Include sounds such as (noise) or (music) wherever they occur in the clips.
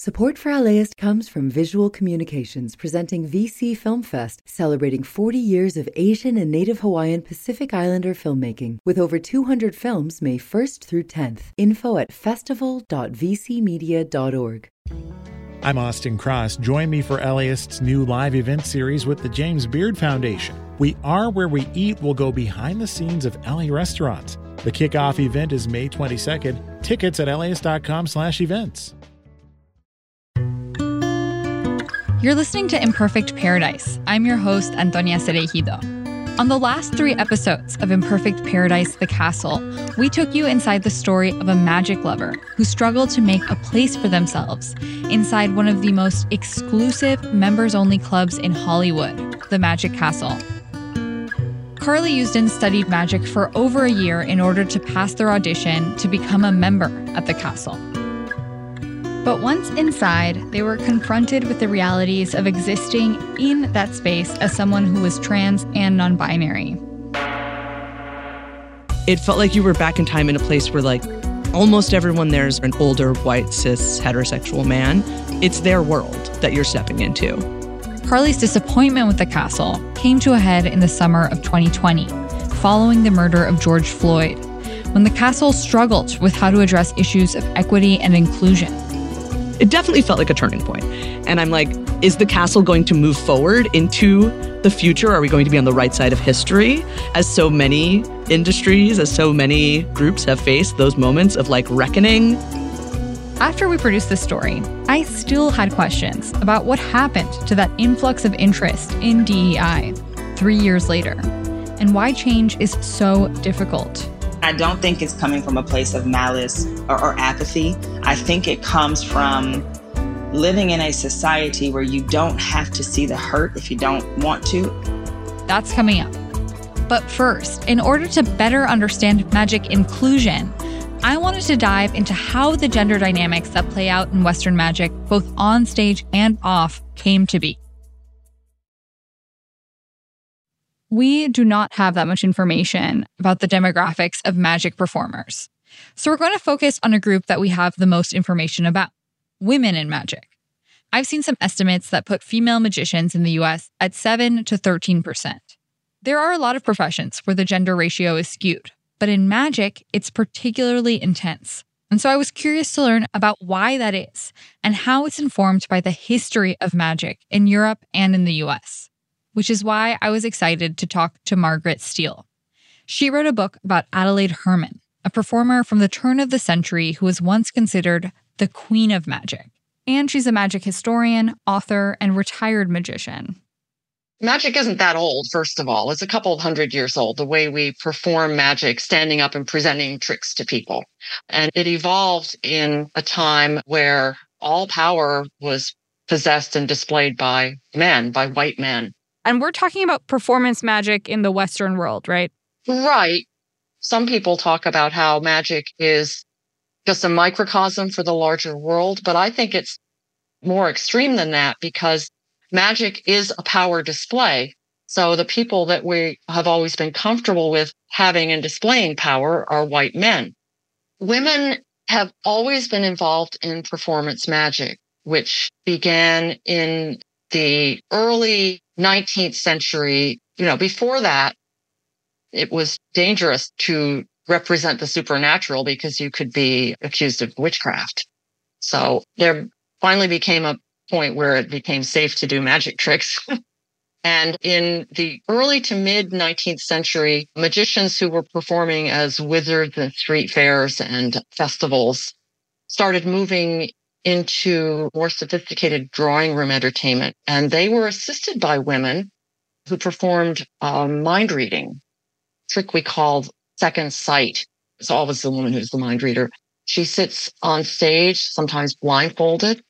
Support for LAist comes from Visual Communications presenting VC Film Fest, celebrating 40 years of Asian and Native Hawaiian Pacific Islander filmmaking, with over 200 films May 1st through 10th. Info at festival.vcmedia.org. I'm Austin Cross. Join me for LAist's new live event series with the James Beard Foundation. We Are Where We Eat will go behind the scenes of LA restaurants. The kickoff event is May 22nd. Tickets at laist.com slash events. You're listening to Imperfect Paradise. I'm your host, Antonia Cereijido. On the last three episodes of Imperfect Paradise The Castle, we took you inside the story of a magic lover who struggled to make a place for themselves inside one of the most exclusive members only clubs in Hollywood, the Magic Castle. Carly Usdin studied magic for over a year in order to pass their audition to become a member at the castle. But once inside, they were confronted with the realities of existing in that space as someone who was trans and non binary. It felt like you were back in time in a place where, like, almost everyone there is an older, white, cis, heterosexual man. It's their world that you're stepping into. Carly's disappointment with the castle came to a head in the summer of 2020, following the murder of George Floyd, when the castle struggled with how to address issues of equity and inclusion it definitely felt like a turning point. And I'm like, is the castle going to move forward into the future? Are we going to be on the right side of history? As so many industries, as so many groups have faced those moments of like reckoning. After we produced this story, I still had questions about what happened to that influx of interest in DEI three years later, and why change is so difficult. I don't think it's coming from a place of malice or, or apathy. I think it comes from living in a society where you don't have to see the hurt if you don't want to. That's coming up. But first, in order to better understand magic inclusion, I wanted to dive into how the gender dynamics that play out in Western magic, both on stage and off, came to be. We do not have that much information about the demographics of magic performers. So we're going to focus on a group that we have the most information about women in magic. I've seen some estimates that put female magicians in the US at 7 to 13%. There are a lot of professions where the gender ratio is skewed, but in magic, it's particularly intense. And so I was curious to learn about why that is and how it's informed by the history of magic in Europe and in the US which is why I was excited to talk to Margaret Steele. She wrote a book about Adelaide Herrmann, a performer from the turn of the century who was once considered the queen of magic. And she's a magic historian, author, and retired magician. Magic isn't that old, first of all. It's a couple of hundred years old, the way we perform magic, standing up and presenting tricks to people. And it evolved in a time where all power was possessed and displayed by men, by white men. And we're talking about performance magic in the Western world, right? Right. Some people talk about how magic is just a microcosm for the larger world, but I think it's more extreme than that because magic is a power display. So the people that we have always been comfortable with having and displaying power are white men. Women have always been involved in performance magic, which began in the early 19th century, you know, before that, it was dangerous to represent the supernatural because you could be accused of witchcraft. So there finally became a point where it became safe to do magic tricks. (laughs) and in the early to mid 19th century, magicians who were performing as wizards in street fairs and festivals started moving into more sophisticated drawing room entertainment. And they were assisted by women who performed uh, mind reading, trick we called second sight. It's always the woman who's the mind reader. She sits on stage, sometimes blindfolded,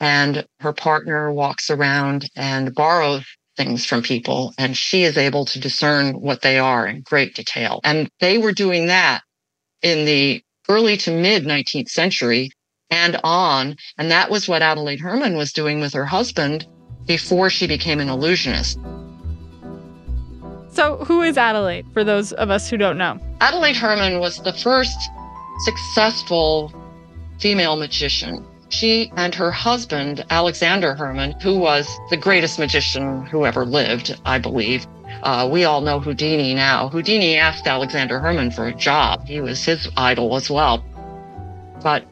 and her partner walks around and borrows things from people. And she is able to discern what they are in great detail. And they were doing that in the early to mid 19th century and on. And that was what Adelaide Herrmann was doing with her husband before she became an illusionist. So, who is Adelaide for those of us who don't know? Adelaide Herrmann was the first successful female magician. she and her husband, Alexander Herrmann, who was the greatest magician who ever lived, I believe. Uh, we all know Houdini now. Houdini asked Alexander Herrmann for a job. He was his idol as well. But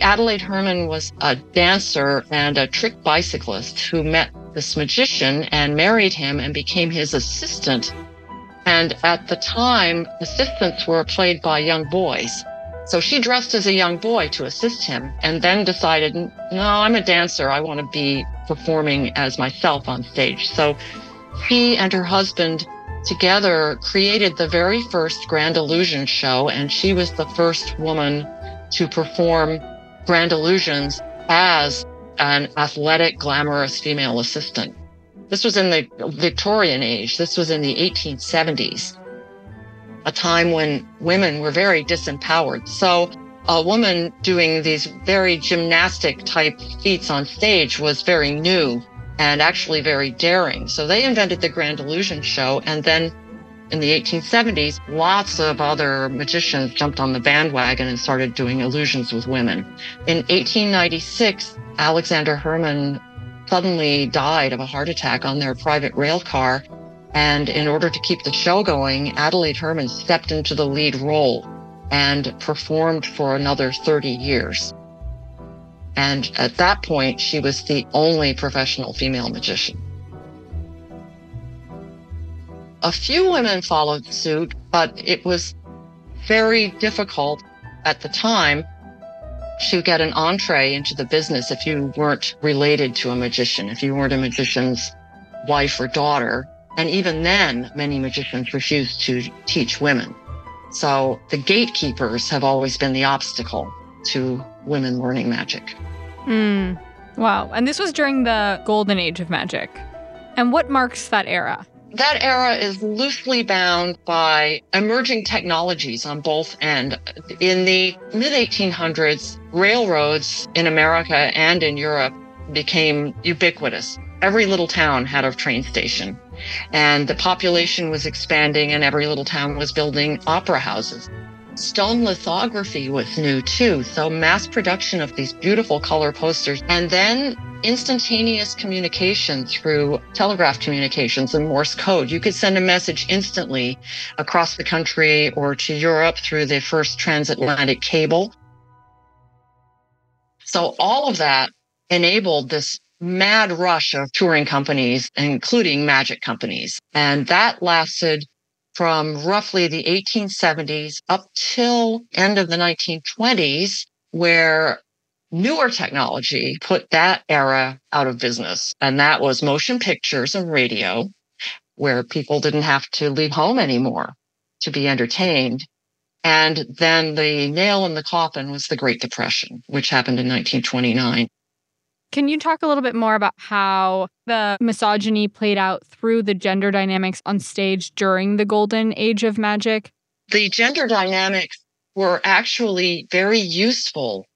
Adelaide Herrmann was a dancer and a trick bicyclist who met this magician and married him and became his assistant. And at the time, assistants were played by young boys. So she dressed as a young boy to assist him and then decided, no, I'm a dancer. I want to be performing as myself on stage. So she and her husband together created the very first Grand Illusion show. And she was the first woman to perform Grand Illusions as an athletic, glamorous female assistant. This was in the Victorian age. This was in the 1870s a time when women were very disempowered. So a woman doing these very gymnastic type feats on stage was very new and actually very daring. So they invented the Grand Illusion show. And then in the 1870s, lots of other magicians jumped on the bandwagon and started doing illusions with women. In 1896, Alexander Herrmann suddenly died of a heart attack on their private rail car and in order to keep the show going, Adelaide Herrmann stepped into the lead role and performed for another 30 years. And at that point, she was the only professional female magician. A few women followed suit, but it was very difficult at the time to get an entree into the business if you weren't related to a magician, if you weren't a magician's wife or daughter. And even then, many magicians refused to teach women. So the gatekeepers have always been the obstacle to women learning magic. Mm. Wow. And this was during the golden age of magic. And what marks that era? That era is loosely bound by emerging technologies on both ends. In the mid 1800s, railroads in America and in Europe became ubiquitous. Every little town had a train station and the population was expanding and every little town was building opera houses. Stone lithography was new too, so mass production of these beautiful color posters and then instantaneous communication through telegraph communications and Morse code. You could send a message instantly across the country or to Europe through the first transatlantic cable. So all of that enabled this mad rush of touring companies, including magic companies. And that lasted from roughly the 1870s up till end of the 1920s, where newer technology put that era out of business. And that was motion pictures and radio, where people didn't have to leave home anymore to be entertained. And then the nail in the coffin was the Great Depression, which happened in 1929. Can you talk a little bit more about how the misogyny played out through the gender dynamics on stage during the golden age of magic? The gender dynamics were actually very useful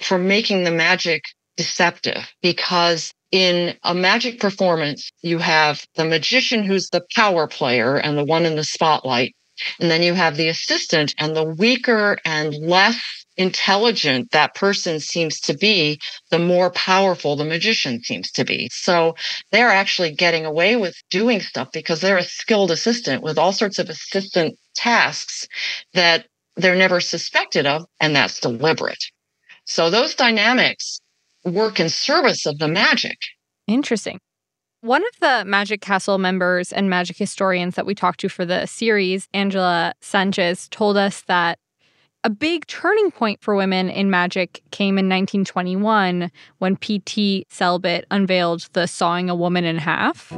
for making the magic deceptive because in a magic performance, you have the magician who's the power player and the one in the spotlight. And then you have the assistant and the weaker and less intelligent that person seems to be, the more powerful the magician seems to be. So they're actually getting away with doing stuff because they're a skilled assistant with all sorts of assistant tasks that they're never suspected of, and that's deliberate. So those dynamics work in service of the magic. Interesting. One of the Magic Castle members and magic historians that we talked to for the series, Angela Sanchez, told us that a big turning point for women in magic came in 1921 when P.T. Selbit unveiled the Sawing a Woman in Half.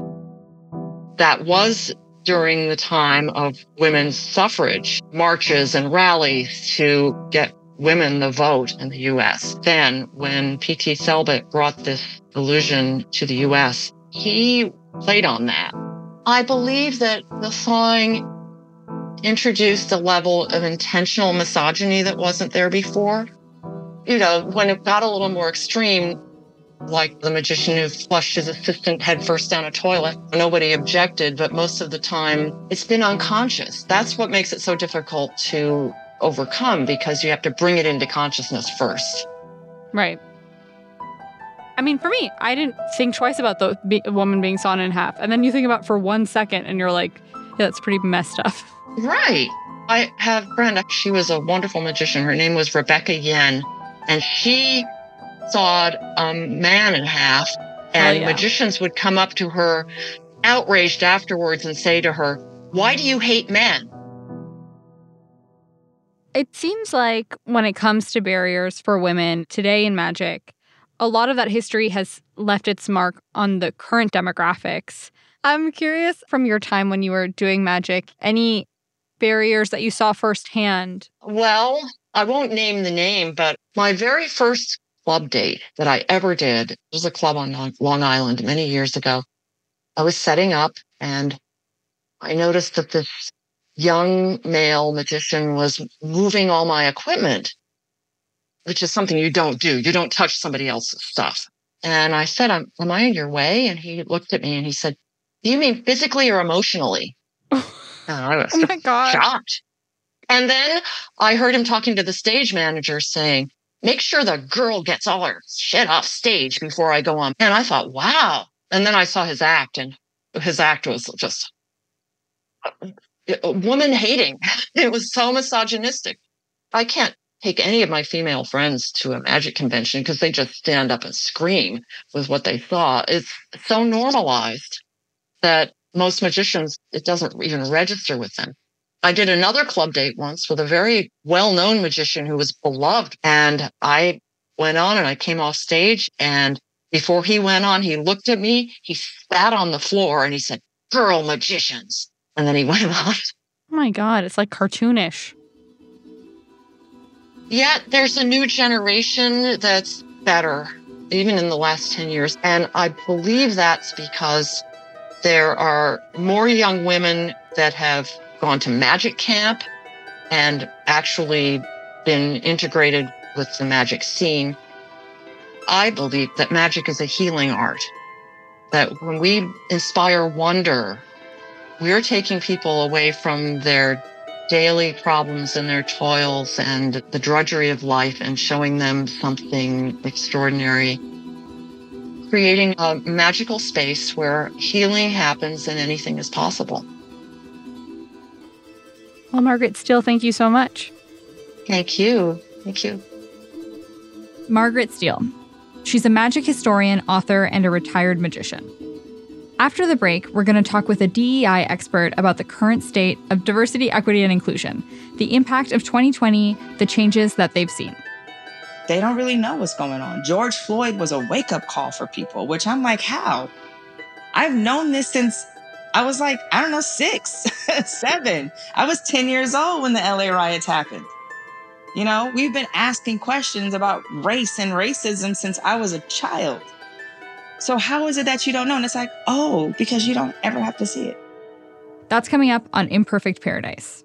That was during the time of women's suffrage marches and rallies to get women the vote in the US. Then, when P.T. Selbit brought this illusion to the US, he played on that. I believe that the sawing introduced a level of intentional misogyny that wasn't there before. You know, when it got a little more extreme, like the magician who flushed his assistant headfirst down a toilet, nobody objected, but most of the time it's been unconscious. That's what makes it so difficult to overcome because you have to bring it into consciousness first. Right. I mean, for me, I didn't think twice about the woman being sawn in half. And then you think about for one second and you're like, yeah, that's pretty messed up. (laughs) Right. I have a friend, she was a wonderful magician. Her name was Rebecca Yen, and she sawed a man in half. Oh, and yeah. magicians would come up to her outraged afterwards and say to her, Why do you hate men? It seems like when it comes to barriers for women today in magic, a lot of that history has left its mark on the current demographics. I'm curious from your time when you were doing magic, any barriers that you saw firsthand? Well, I won't name the name, but my very first club date that I ever did was a club on Long Island many years ago. I was setting up and I noticed that this young male magician was moving all my equipment, which is something you don't do. You don't touch somebody else's stuff. And I said, Am, am I in your way? And he looked at me and he said, Do you mean physically or emotionally? (laughs) and I was oh my God. shocked. And then I heard him talking to the stage manager saying, Make sure the girl gets all her shit off stage before I go on. And I thought, wow. And then I saw his act, and his act was just woman hating. (laughs) It was so misogynistic. I can't take any of my female friends to a magic convention because they just stand up and scream with what they saw. It's so normalized that most magicians, it doesn't even register with them. I did another club date once with a very well known magician who was beloved. And I went on and I came off stage. And before he went on, he looked at me, he spat on the floor and he said, Girl magicians. And then he (laughs) went on. Oh my God, it's like cartoonish. Yet there's a new generation that's better, even in the last 10 years. And I believe that's because there are more young women that have gone to magic camp and actually been integrated with the magic scene. I believe that magic is a healing art, that when we inspire wonder, we're taking people away from their daily problems and their toils and the drudgery of life and showing them something extraordinary. Creating a magical space where healing happens and anything is possible. Well, Margaret Steele, thank you so much. Thank you. Thank you. Margaret Steele. She's a magic historian, author, and a retired magician. After the break, we're going to talk with a DEI expert about the current state of diversity, equity, and inclusion, the impact of 2020, the changes that they've seen. They don't really know what's going on. George Floyd was a wake up call for people, which I'm like, how? I've known this since I was like, I don't know, six, (laughs) seven. I was 10 years old when the LA riots happened. You know, we've been asking questions about race and racism since I was a child. So, how is it that you don't know? And it's like, oh, because you don't ever have to see it. That's coming up on Imperfect Paradise.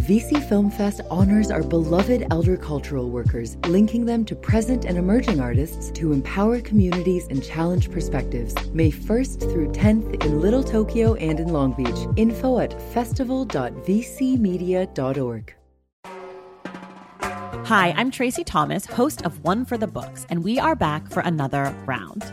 VC Film Fest honors our beloved elder cultural workers, linking them to present and emerging artists to empower communities and challenge perspectives. May 1st through 10th in Little Tokyo and in Long Beach. Info at festival.vcmedia.org. Hi, I'm Tracy Thomas, host of One for the Books, and we are back for another round.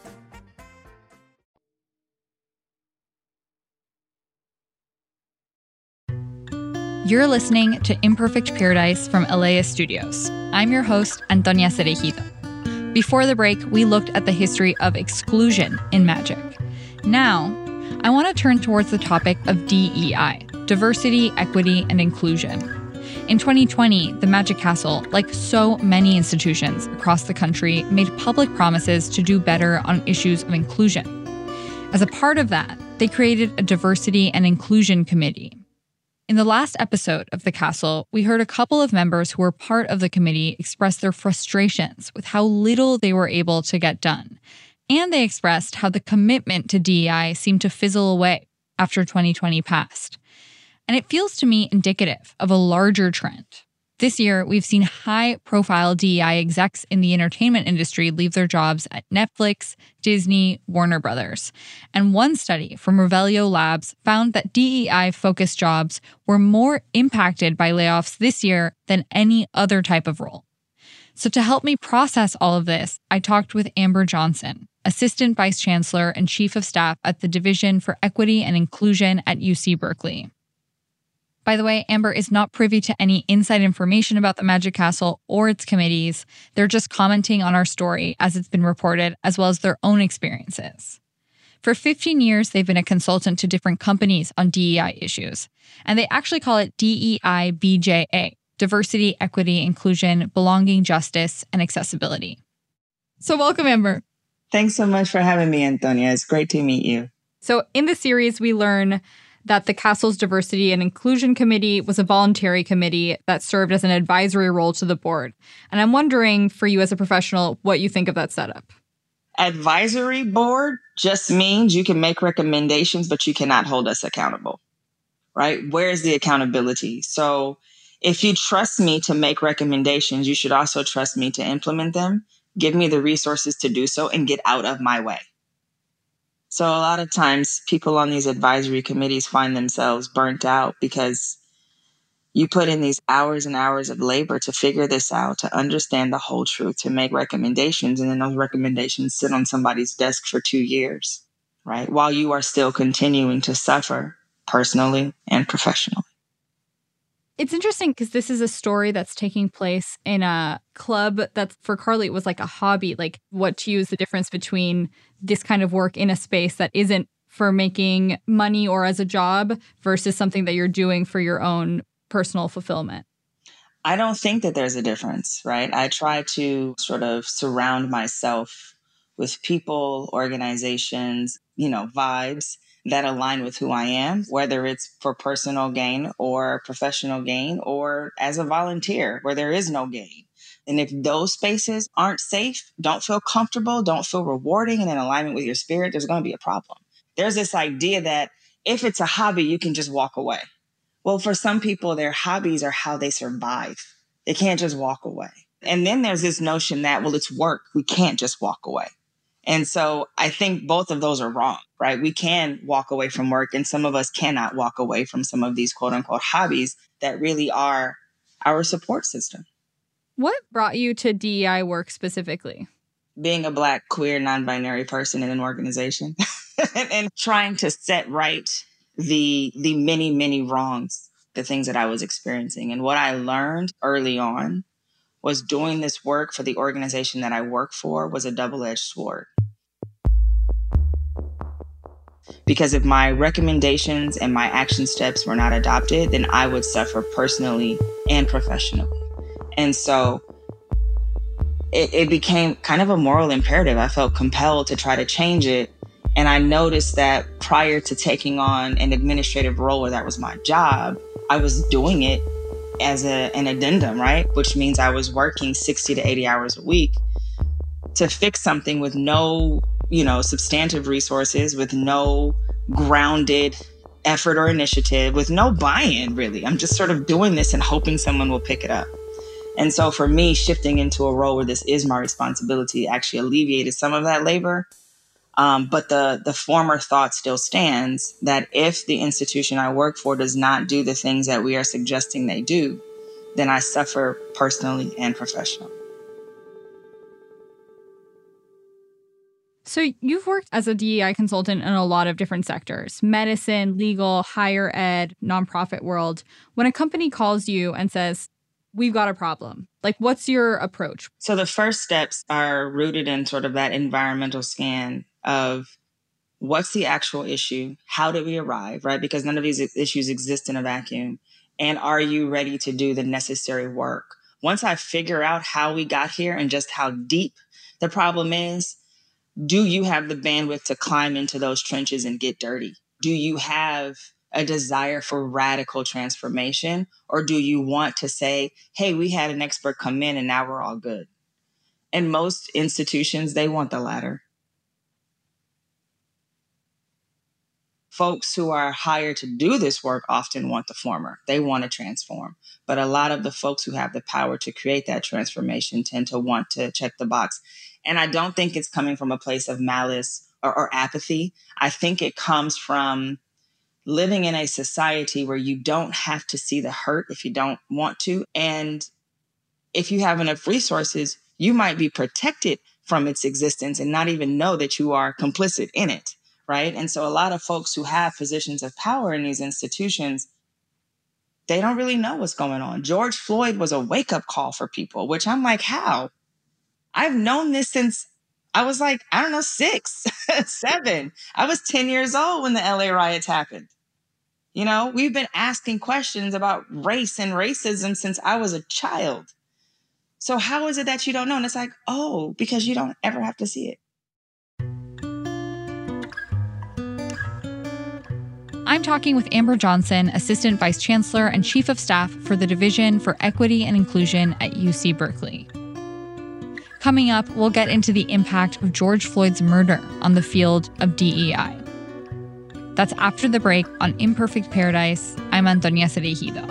You're listening to Imperfect Paradise from LAist Studios. I'm your host, Antonia Cereijido. Before the break, we looked at the history of exclusion in magic. Now, I want to turn towards the topic of DEI diversity, equity, and inclusion. In 2020, the Magic Castle, like so many institutions across the country, made public promises to do better on issues of inclusion. As a part of that, they created a diversity and inclusion committee. In the last episode of The Castle, we heard a couple of members who were part of the committee express their frustrations with how little they were able to get done. And they expressed how the commitment to DEI seemed to fizzle away after 2020 passed. And it feels to me indicative of a larger trend. This year, we've seen high profile DEI execs in the entertainment industry leave their jobs at Netflix, Disney, Warner Brothers. And one study from Revelio Labs found that DEI focused jobs were more impacted by layoffs this year than any other type of role. So, to help me process all of this, I talked with Amber Johnson, Assistant Vice Chancellor and Chief of Staff at the Division for Equity and Inclusion at UC Berkeley. By the way, Amber is not privy to any inside information about the Magic Castle or its committees. They're just commenting on our story as it's been reported, as well as their own experiences. For 15 years, they've been a consultant to different companies on DEI issues, and they actually call it DEI BJA diversity, equity, inclusion, belonging, justice, and accessibility. So, welcome, Amber. Thanks so much for having me, Antonia. It's great to meet you. So, in the series, we learn that the castle's diversity and inclusion committee was a voluntary committee that served as an advisory role to the board. And I'm wondering for you as a professional what you think of that setup. Advisory board just means you can make recommendations, but you cannot hold us accountable, right? Where's the accountability? So if you trust me to make recommendations, you should also trust me to implement them. Give me the resources to do so and get out of my way. So a lot of times people on these advisory committees find themselves burnt out because you put in these hours and hours of labor to figure this out, to understand the whole truth, to make recommendations. And then those recommendations sit on somebody's desk for two years, right? While you are still continuing to suffer personally and professionally. It's interesting because this is a story that's taking place in a club that's for Carly, it was like a hobby. Like, what to use the difference between this kind of work in a space that isn't for making money or as a job versus something that you're doing for your own personal fulfillment? I don't think that there's a difference, right? I try to sort of surround myself with people, organizations, you know, vibes that align with who I am, whether it's for personal gain or professional gain or as a volunteer where there is no gain. And if those spaces aren't safe, don't feel comfortable, don't feel rewarding and in alignment with your spirit, there's going to be a problem. There's this idea that if it's a hobby, you can just walk away. Well, for some people, their hobbies are how they survive. They can't just walk away. And then there's this notion that, well, it's work. We can't just walk away. And so I think both of those are wrong, right? We can walk away from work, and some of us cannot walk away from some of these quote unquote hobbies that really are our support system. What brought you to DEI work specifically? Being a Black, queer, non binary person in an organization and, (laughs) and trying to set right the, the many, many wrongs, the things that I was experiencing. And what I learned early on was doing this work for the organization that I work for was a double edged sword. Because if my recommendations and my action steps were not adopted, then I would suffer personally and professionally. And so it, it became kind of a moral imperative. I felt compelled to try to change it. And I noticed that prior to taking on an administrative role where that was my job, I was doing it as a, an addendum, right? Which means I was working 60 to 80 hours a week to fix something with no, you know, substantive resources, with no grounded effort or initiative, with no buy in, really. I'm just sort of doing this and hoping someone will pick it up. And so for me, shifting into a role where this is my responsibility actually alleviated some of that labor. Um, but the the former thought still stands that if the institution I work for does not do the things that we are suggesting they do, then I suffer personally and professionally. So, you've worked as a DEI consultant in a lot of different sectors medicine, legal, higher ed, nonprofit world. When a company calls you and says, we've got a problem. Like, what's your approach? So, the first steps are rooted in sort of that environmental scan of what's the actual issue? How did we arrive, right? Because none of these issues exist in a vacuum. And are you ready to do the necessary work? Once I figure out how we got here and just how deep the problem is, do you have the bandwidth to climb into those trenches and get dirty? Do you have a desire for radical transformation? Or do you want to say, hey, we had an expert come in and now we're all good? And most institutions, they want the latter. Folks who are hired to do this work often want the former. They want to transform. But a lot of the folks who have the power to create that transformation tend to want to check the box. And I don't think it's coming from a place of malice or, or apathy. I think it comes from living in a society where you don't have to see the hurt if you don't want to. And if you have enough resources, you might be protected from its existence and not even know that you are complicit in it right? And so a lot of folks who have positions of power in these institutions, they don't really know what's going on. George Floyd was a wake up call for people, which I'm like, how? I've known this since I was like, I don't know, six, (laughs) seven. I was 10 years old when the LA riots happened. You know, we've been asking questions about race and racism since I was a child. So how is it that you don't know? And it's like, oh, because you don't ever have to see it. I'm talking with Amber Johnson, Assistant Vice Chancellor and Chief of Staff for the Division for Equity and Inclusion at UC Berkeley. Coming up, we'll get into the impact of George Floyd's murder on the field of DEI. That's after the break on Imperfect Paradise. I'm Antonia Cereijido.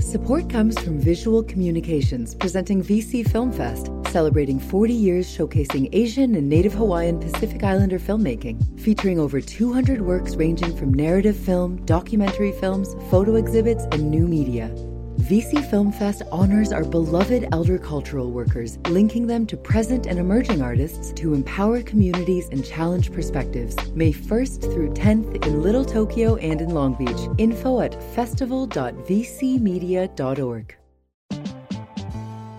Support comes from Visual Communications presenting VC Film Fest, celebrating 40 years showcasing Asian and Native Hawaiian Pacific Islander filmmaking, featuring over 200 works ranging from narrative film, documentary films, photo exhibits, and new media. VC Film Fest honors our beloved elder cultural workers, linking them to present and emerging artists to empower communities and challenge perspectives. May 1st through 10th in Little Tokyo and in Long Beach. Info at festival.vcmedia.org.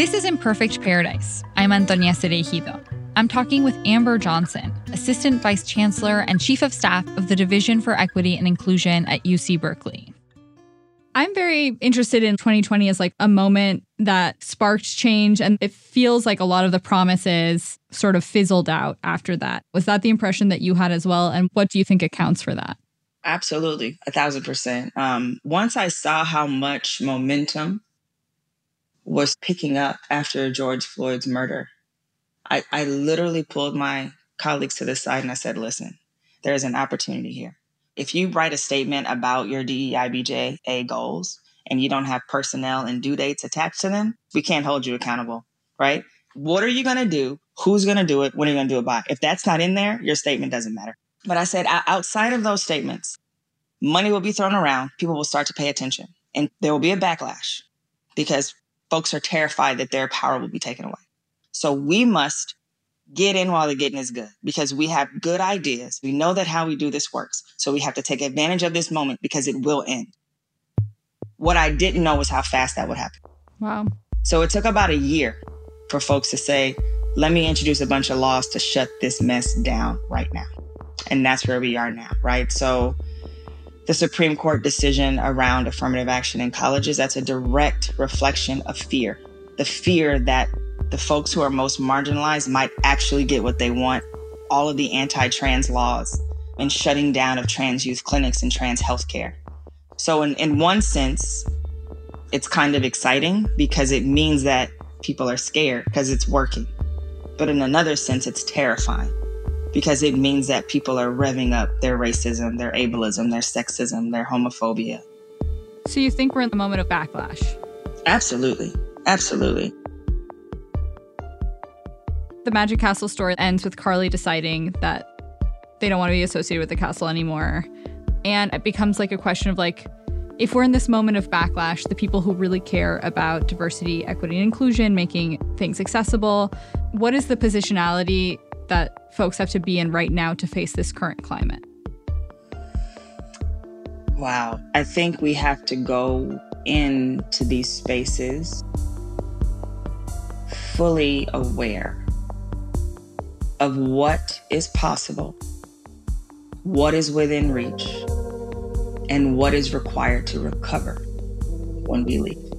This is Imperfect Paradise. I'm Antonia Cereijido. I'm talking with Amber Johnson, Assistant Vice Chancellor and Chief of Staff of the Division for Equity and Inclusion at UC Berkeley. I'm very interested in 2020 as like a moment that sparked change and it feels like a lot of the promises sort of fizzled out after that. Was that the impression that you had as well? And what do you think accounts for that? Absolutely, a thousand percent. Um, once I saw how much momentum was picking up after George Floyd's murder, I, I literally pulled my colleagues to the side and I said, listen, there's an opportunity here. If you write a statement about your DEIBJA goals and you don't have personnel and due dates attached to them, we can't hold you accountable, right? What are you going to do? Who's going to do it? When are you going to do it by? If that's not in there, your statement doesn't matter. But I said, outside of those statements, money will be thrown around. People will start to pay attention and there will be a backlash because folks are terrified that their power will be taken away. So we must get in while the getting is good because we have good ideas. We know that how we do this works. So we have to take advantage of this moment because it will end. What I didn't know was how fast that would happen. Wow. So it took about a year for folks to say, let me introduce a bunch of laws to shut this mess down right now. And that's where we are now, right? So the Supreme Court decision around affirmative action in colleges, that's a direct reflection of fear. The fear that the folks who are most marginalized might actually get what they want. All of the anti trans laws and shutting down of trans youth clinics and trans healthcare. So, in, in one sense, it's kind of exciting because it means that people are scared because it's working. But in another sense, it's terrifying because it means that people are revving up their racism, their ableism, their sexism, their homophobia. So, you think we're in the moment of backlash? Absolutely. Absolutely. The Magic Castle story ends with Carly deciding that they don't want to be associated with the castle anymore. And it becomes like a question of like, if we're in this moment of backlash, the people who really care about diversity, equity, and inclusion, making things accessible, what is the positionality that folks have to be in right now to face this current climate? Wow. I think we have to go into these spaces fully aware of what is possible, what is within reach, and what is required to recover when we leave.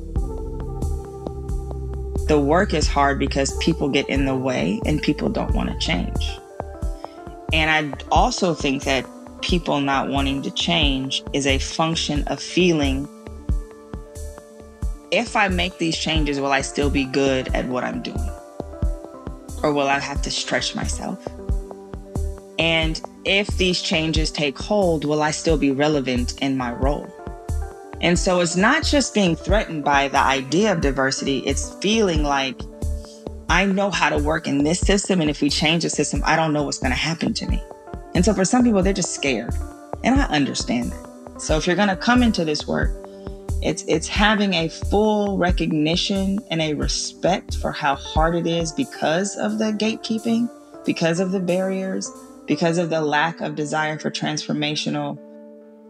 The work is hard because people get in the way and people don't want to change. And I also think that people not wanting to change is a function of feeling if I make these changes, will I still be good at what I'm doing? Or will I have to stretch myself? And if these changes take hold, will I still be relevant in my role? And so it's not just being threatened by the idea of diversity, it's feeling like I know how to work in this system. And if we change the system, I don't know what's going to happen to me. And so for some people, they're just scared. And I understand that. So if you're going to come into this work, it's it's having a full recognition and a respect for how hard it is because of the gatekeeping, because of the barriers, because of the lack of desire for transformational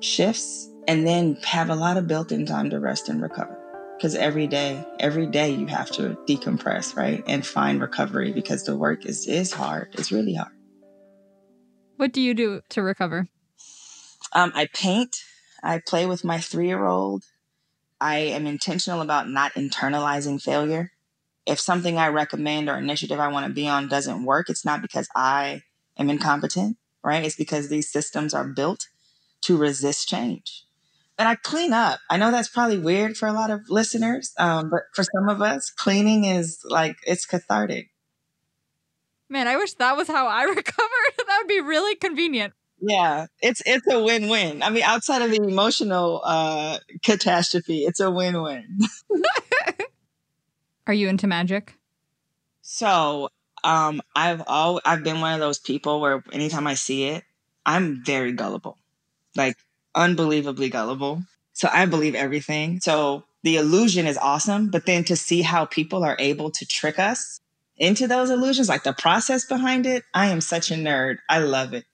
shifts, and then have a lot of built-in time to rest and recover. Because every day, every day you have to decompress, right? And find recovery because the work is is hard. It's really hard. What do you do to recover? Um, I paint. I play with my three year old. I am intentional about not internalizing failure. If something I recommend or initiative I want to be on doesn't work, it's not because I am incompetent, right? It's because these systems are built to resist change. And I clean up. I know that's probably weird for a lot of listeners, um, but for some of us, cleaning is like it's cathartic. Man, I wish that was how I (laughs) recovered. that would be really convenient. Yeah, it's it's a win-win. I mean, outside of the emotional uh, catastrophe, it's a win-win. (laughs) Are you into magic? So, um, I've all I've been one of those people where anytime I see it, I'm very gullible, like unbelievably gullible. So I believe everything. So the illusion is awesome, but then to see how people are able to trick us into those illusions, like the process behind it, I am such a nerd. I love it.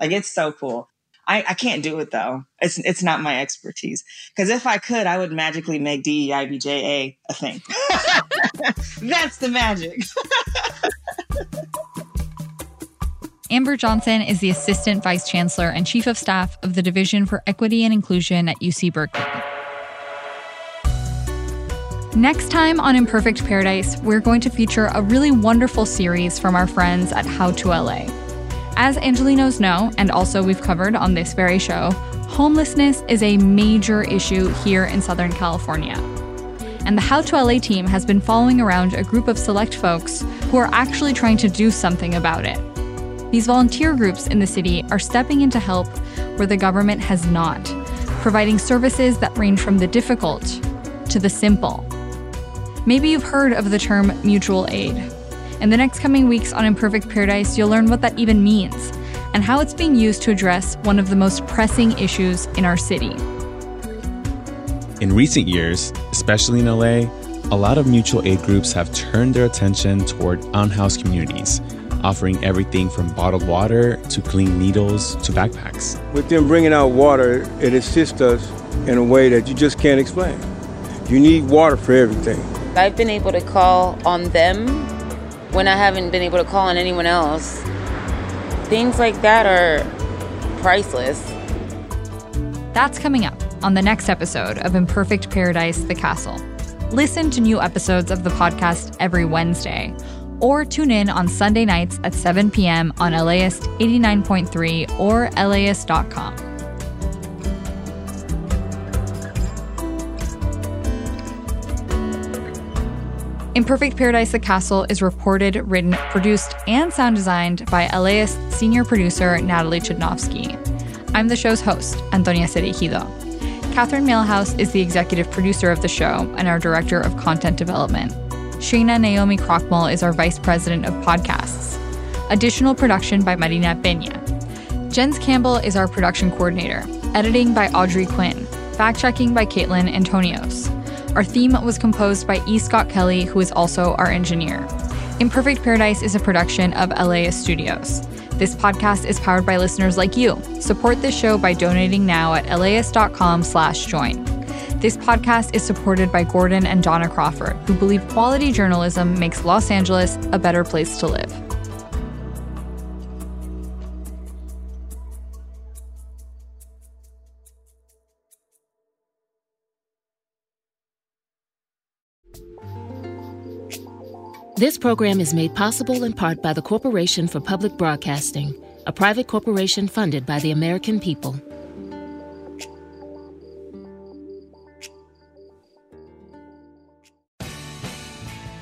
Like it's so cool. I, I can't do it though. It's it's not my expertise. Because if I could, I would magically make DEIBJA a thing. (laughs) That's the magic. (laughs) Amber Johnson is the Assistant Vice Chancellor and Chief of Staff of the Division for Equity and Inclusion at UC Berkeley. Next time on Imperfect Paradise, we're going to feature a really wonderful series from our friends at How to LA. As Angelenos know, and also we've covered on this very show, homelessness is a major issue here in Southern California. And the How to LA team has been following around a group of select folks who are actually trying to do something about it. These volunteer groups in the city are stepping in to help where the government has not, providing services that range from the difficult to the simple. Maybe you've heard of the term mutual aid. In the next coming weeks on Imperfect Paradise, you'll learn what that even means and how it's being used to address one of the most pressing issues in our city. In recent years, especially in LA, a lot of mutual aid groups have turned their attention toward unhoused communities, offering everything from bottled water to clean needles to backpacks. With them bringing out water, it assists us in a way that you just can't explain. You need water for everything. I've been able to call on them when I haven't been able to call on anyone else. Things like that are priceless. That's coming up on the next episode of Imperfect Paradise The Castle. Listen to new episodes of the podcast every Wednesday, or tune in on Sunday nights at 7 p.m. on LAist 89.3 or LAist.com. Imperfect Paradise the Castle is reported, written, produced, and sound designed by LAist senior producer Natalie Chudnovsky. I'm the show's host, Antonia Cereijido. Catherine Mailhouse is the executive producer of the show and our director of content development. Shana Naomi Krochmal is our vice president of podcasts. Additional production by Marina Peña. Jens Campbell is our production coordinator, editing by Audrey Quinn, fact checking by Caitlin Antonios. Our theme was composed by E. Scott Kelly, who is also our engineer. Imperfect Paradise is a production of LAist Studios. This podcast is powered by listeners like you. Support this show by donating now at laist.com slash join. This podcast is supported by Gordon and Donna Crawford, who believe quality journalism makes Los Angeles a better place to live. This program is made possible in part by the Corporation for Public Broadcasting, a private corporation funded by the American people.